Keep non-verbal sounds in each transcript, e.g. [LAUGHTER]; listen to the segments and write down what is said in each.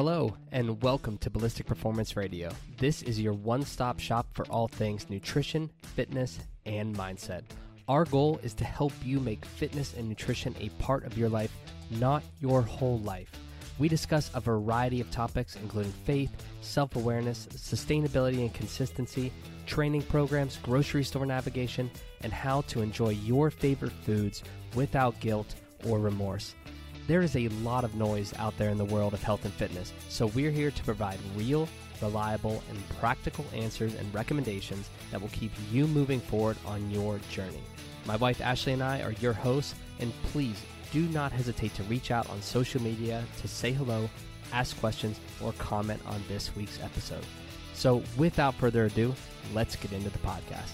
Hello, and welcome to Ballistic Performance Radio. This is your one stop shop for all things nutrition, fitness, and mindset. Our goal is to help you make fitness and nutrition a part of your life, not your whole life. We discuss a variety of topics, including faith, self awareness, sustainability and consistency, training programs, grocery store navigation, and how to enjoy your favorite foods without guilt or remorse. There is a lot of noise out there in the world of health and fitness, so we're here to provide real, reliable, and practical answers and recommendations that will keep you moving forward on your journey. My wife Ashley and I are your hosts, and please do not hesitate to reach out on social media to say hello, ask questions, or comment on this week's episode. So, without further ado, let's get into the podcast.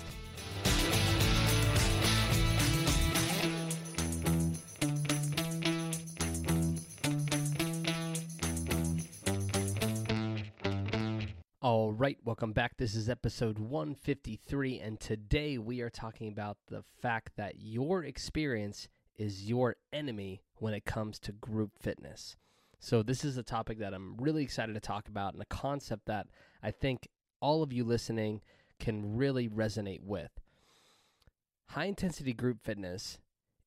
All right, welcome back. This is episode 153, and today we are talking about the fact that your experience is your enemy when it comes to group fitness. So, this is a topic that I'm really excited to talk about, and a concept that I think all of you listening can really resonate with. High intensity group fitness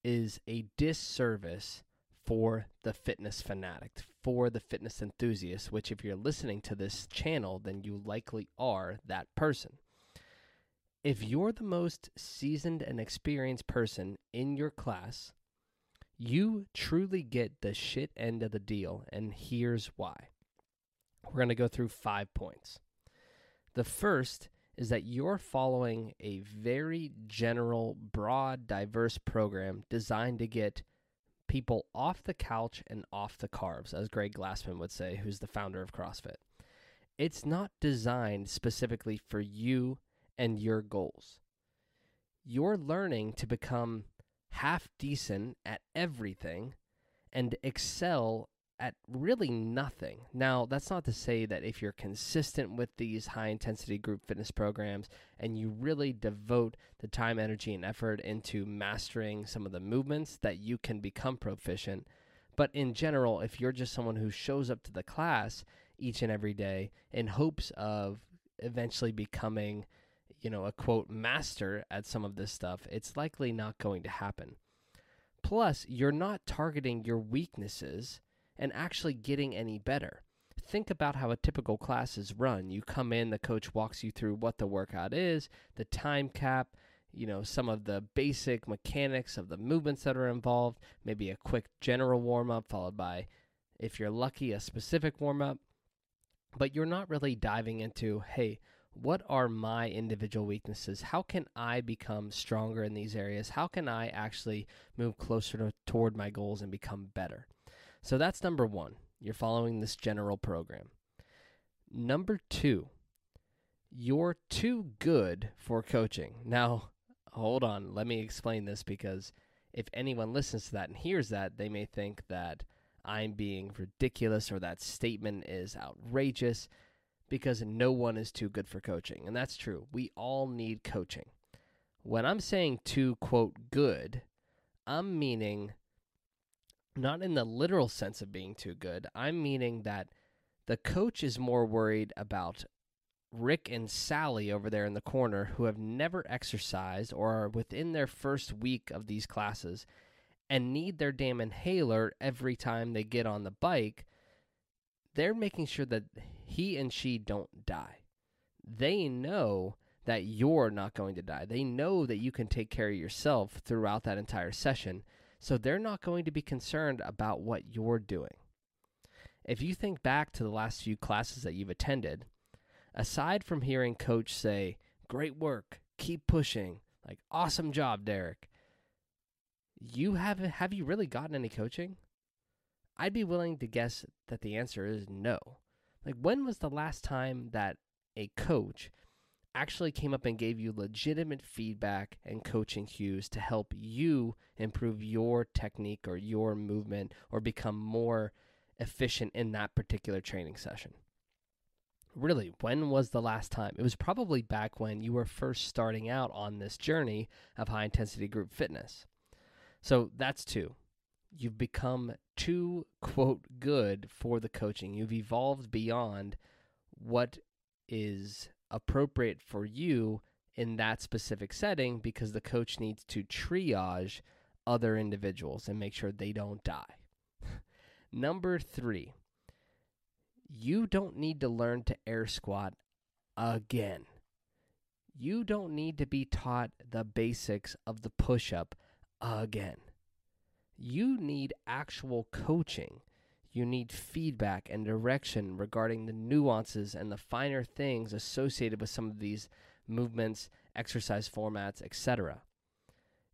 is a disservice for the fitness fanatic, for the fitness enthusiast, which, if you're listening to this channel, then you likely are that person. If you're the most seasoned and experienced person in your class, you truly get the shit end of the deal, and here's why. We're going to go through five points. The first is that you're following a very general, broad, diverse program designed to get people off the couch and off the carbs, as Greg Glassman would say, who's the founder of CrossFit. It's not designed specifically for you and your goals. You're learning to become half decent at everything and excel at really nothing. Now, that's not to say that if you're consistent with these high intensity group fitness programs and you really devote the time, energy, and effort into mastering some of the movements, that you can become proficient. But in general, if you're just someone who shows up to the class each and every day in hopes of eventually becoming, you know, a quote, master at some of this stuff, it's likely not going to happen. Plus, you're not targeting your weaknesses and actually getting any better. Think about how a typical class is run. You come in, the coach walks you through what the workout is, the time cap, you know, some of the basic mechanics of the movements that are involved, maybe a quick general warm up, followed by, if you're lucky, a specific warm up. But you're not really diving into, hey, what are my individual weaknesses? How can I become stronger in these areas? How can I actually move closer to, toward my goals and become better? So that's number one. You're following this general program. Number two, you're too good for coaching. Now, hold on. Let me explain this because if anyone listens to that and hears that, they may think that I'm being ridiculous or that statement is outrageous because no one is too good for coaching. And that's true. We all need coaching. When I'm saying too, quote, good, I'm meaning not in the literal sense of being too good. I'm meaning that the coach is more worried about Rick and Sally over there in the corner who have never exercised or are within their first week of these classes and need their damn inhaler every time they get on the bike. They're making sure that he and she don't die. They know that you're not going to die. They know that you can take care of yourself throughout that entire session so they're not going to be concerned about what you're doing. If you think back to the last few classes that you've attended, aside from hearing coach say, "Great work, keep pushing," like "Awesome job, Derek," you have have you really gotten any coaching? I'd be willing to guess that the answer is no. Like when was the last time that a coach actually came up and gave you legitimate feedback and coaching cues to help you improve your technique or your movement or become more efficient in that particular training session. Really, when was the last time? It was probably back when you were first starting out on this journey of high intensity group fitness. So that's two. You've become too, quote, good for the coaching. You've evolved beyond what is appropriate for you in that specific setting because the coach needs to triage other individuals and make sure they don't die. [LAUGHS] Number three, you don't need to learn to air squat again. You don't need to be taught the basics of the push up again. You need actual coaching. You need feedback and direction regarding the nuances and the finer things associated with some of these movements, exercise formats, etc.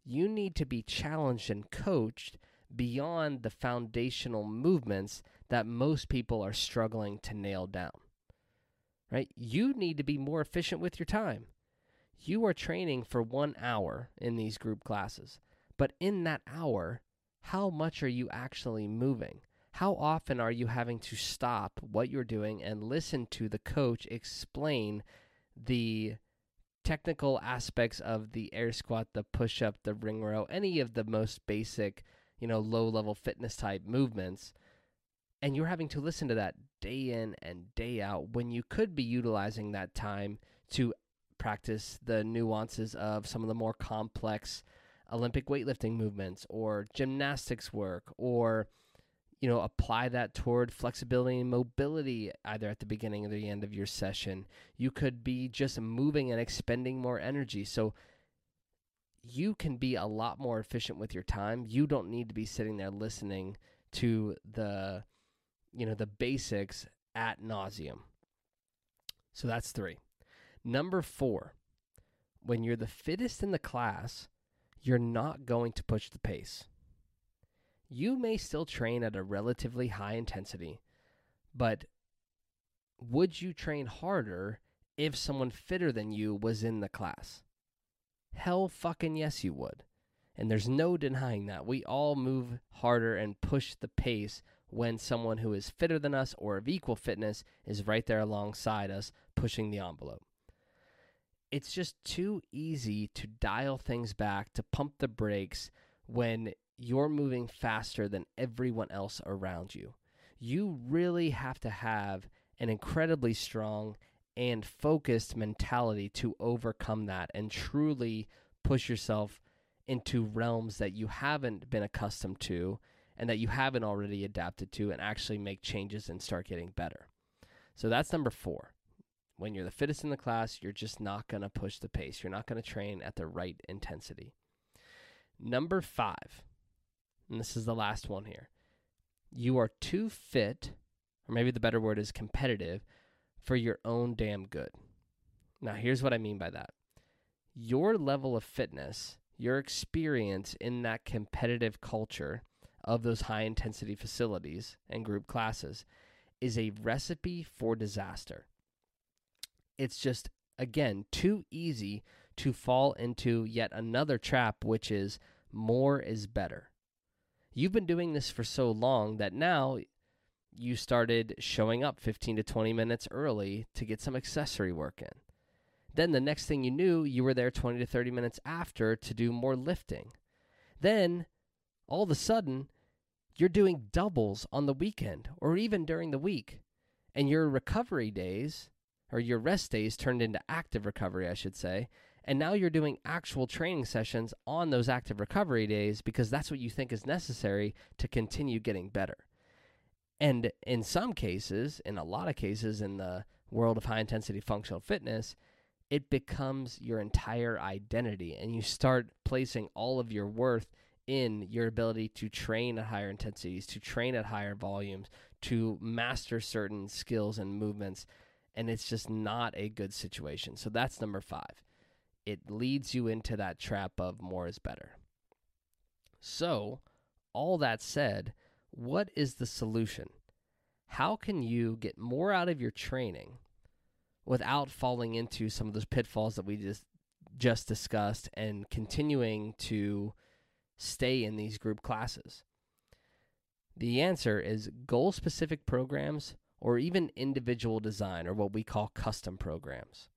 You need to be challenged and coached beyond the foundational movements that most people are struggling to nail down. Right? You need to be more efficient with your time. You are training for 1 hour in these group classes. But in that hour, how much are you actually moving? How often are you having to stop what you're doing and listen to the coach explain the technical aspects of the air squat, the push up, the ring row, any of the most basic, you know, low level fitness type movements? And you're having to listen to that day in and day out when you could be utilizing that time to practice the nuances of some of the more complex Olympic weightlifting movements or gymnastics work or you know apply that toward flexibility and mobility either at the beginning or the end of your session. You could be just moving and expending more energy. So you can be a lot more efficient with your time. You don't need to be sitting there listening to the you know the basics at nauseum. So that's three. Number four when you're the fittest in the class you're not going to push the pace. You may still train at a relatively high intensity, but would you train harder if someone fitter than you was in the class? Hell fucking yes, you would. And there's no denying that. We all move harder and push the pace when someone who is fitter than us or of equal fitness is right there alongside us pushing the envelope it's just too easy to dial things back, to pump the brakes when you're moving faster than everyone else around you. You really have to have an incredibly strong and focused mentality to overcome that and truly push yourself into realms that you haven't been accustomed to and that you haven't already adapted to and actually make changes and start getting better. So that's number four when you're the fittest in the class, you're just not going to push the pace. You're not going to train at the right intensity. Number five, and this is the last one here you are too fit, or maybe the better word is competitive, for your own damn good. Now, here's what I mean by that your level of fitness, your experience in that competitive culture of those high intensity facilities and group classes is a recipe for disaster it's just again too easy to fall into yet another trap which is more is better. You've been doing this for so long that now you started showing up 15 to 20 minutes early to get some accessory work in. Then the next thing you knew, you were there 20 to 30 minutes after to do more lifting. Then all of a sudden, you're doing doubles on the weekend or even during the week. And your recovery days or your rest days turned into active recovery, I should say. And now you're doing actual training sessions on those active recovery days because that's what you think is necessary to continue getting better. And in some cases, in a lot of cases in the world of high intensity functional fitness, it becomes your entire identity and you start placing all of your worth in your ability to train at higher intensities, to train at higher volumes, to master certain skills and movements and it's just not a good situation. So that's number five. It leads you into that trap of more is better. So, all that said, what is the solution? How can you get more out of your training without falling into some of those pitfalls that we just just discussed and continuing to stay in these group classes? The answer is goal specific programs or even individual design or what we call custom programs.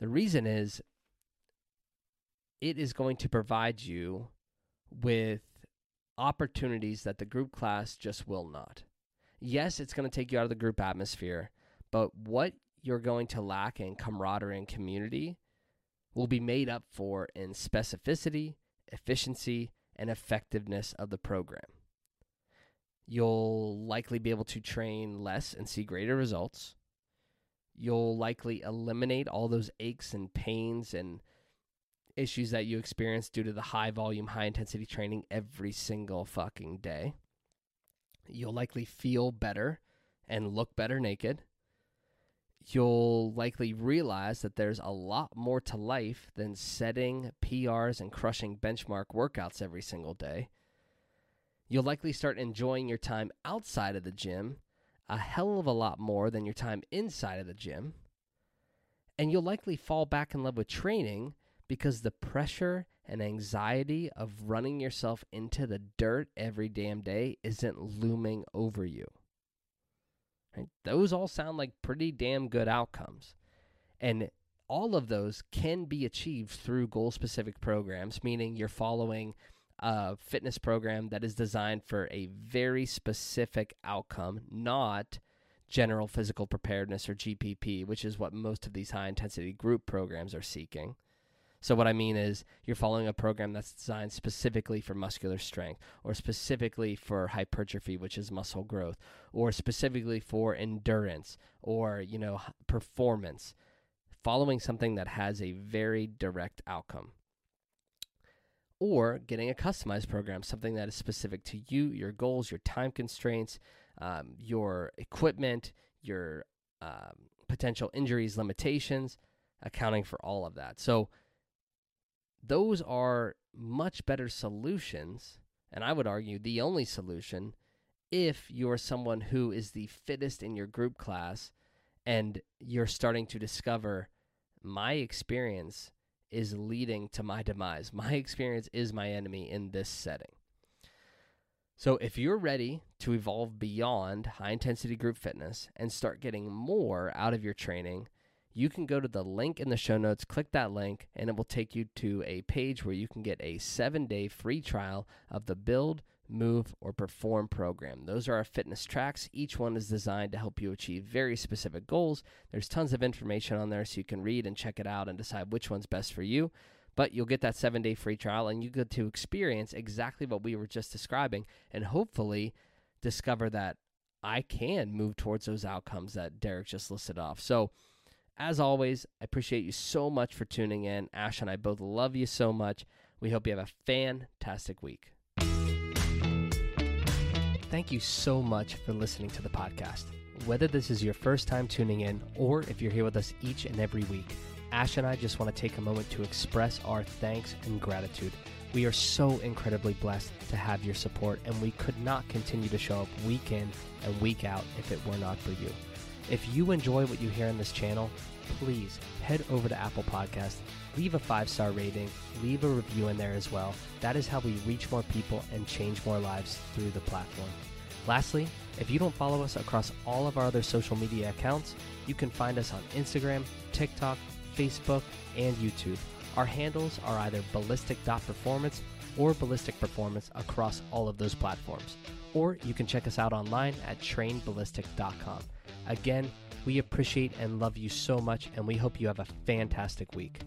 The reason is it is going to provide you with opportunities that the group class just will not. Yes, it's going to take you out of the group atmosphere, but what you're going to lack in camaraderie and community will be made up for in specificity, efficiency, and effectiveness of the program. You'll likely be able to train less and see greater results. You'll likely eliminate all those aches and pains and issues that you experience due to the high volume, high intensity training every single fucking day. You'll likely feel better and look better naked. You'll likely realize that there's a lot more to life than setting PRs and crushing benchmark workouts every single day. You'll likely start enjoying your time outside of the gym a hell of a lot more than your time inside of the gym. And you'll likely fall back in love with training because the pressure and anxiety of running yourself into the dirt every damn day isn't looming over you. Right? Those all sound like pretty damn good outcomes. And all of those can be achieved through goal specific programs, meaning you're following a fitness program that is designed for a very specific outcome, not general physical preparedness or GPP, which is what most of these high intensity group programs are seeking. So, what I mean is, you're following a program that's designed specifically for muscular strength, or specifically for hypertrophy, which is muscle growth, or specifically for endurance, or, you know, performance. Following something that has a very direct outcome. Or getting a customized program, something that is specific to you, your goals, your time constraints, um, your equipment, your um, potential injuries, limitations, accounting for all of that. So, those are much better solutions, and I would argue the only solution if you're someone who is the fittest in your group class and you're starting to discover my experience is leading to my demise. My experience is my enemy in this setting. So, if you're ready to evolve beyond high intensity group fitness and start getting more out of your training, you can go to the link in the show notes, click that link, and it will take you to a page where you can get a seven day free trial of the Build, Move, or Perform program. Those are our fitness tracks. Each one is designed to help you achieve very specific goals. There's tons of information on there so you can read and check it out and decide which one's best for you. But you'll get that seven day free trial and you get to experience exactly what we were just describing and hopefully discover that I can move towards those outcomes that Derek just listed off. So, as always, I appreciate you so much for tuning in. Ash and I both love you so much. We hope you have a fantastic week. Thank you so much for listening to the podcast. Whether this is your first time tuning in or if you're here with us each and every week, Ash and I just want to take a moment to express our thanks and gratitude. We are so incredibly blessed to have your support, and we could not continue to show up week in and week out if it were not for you. If you enjoy what you hear on this channel, please head over to Apple Podcast, leave a five star rating, leave a review in there as well. That is how we reach more people and change more lives through the platform. Lastly, if you don't follow us across all of our other social media accounts, you can find us on Instagram, TikTok, Facebook, and YouTube. Our handles are either ballistic.performance or ballistic performance across all of those platforms. Or you can check us out online at trainballistic.com. Again, we appreciate and love you so much, and we hope you have a fantastic week.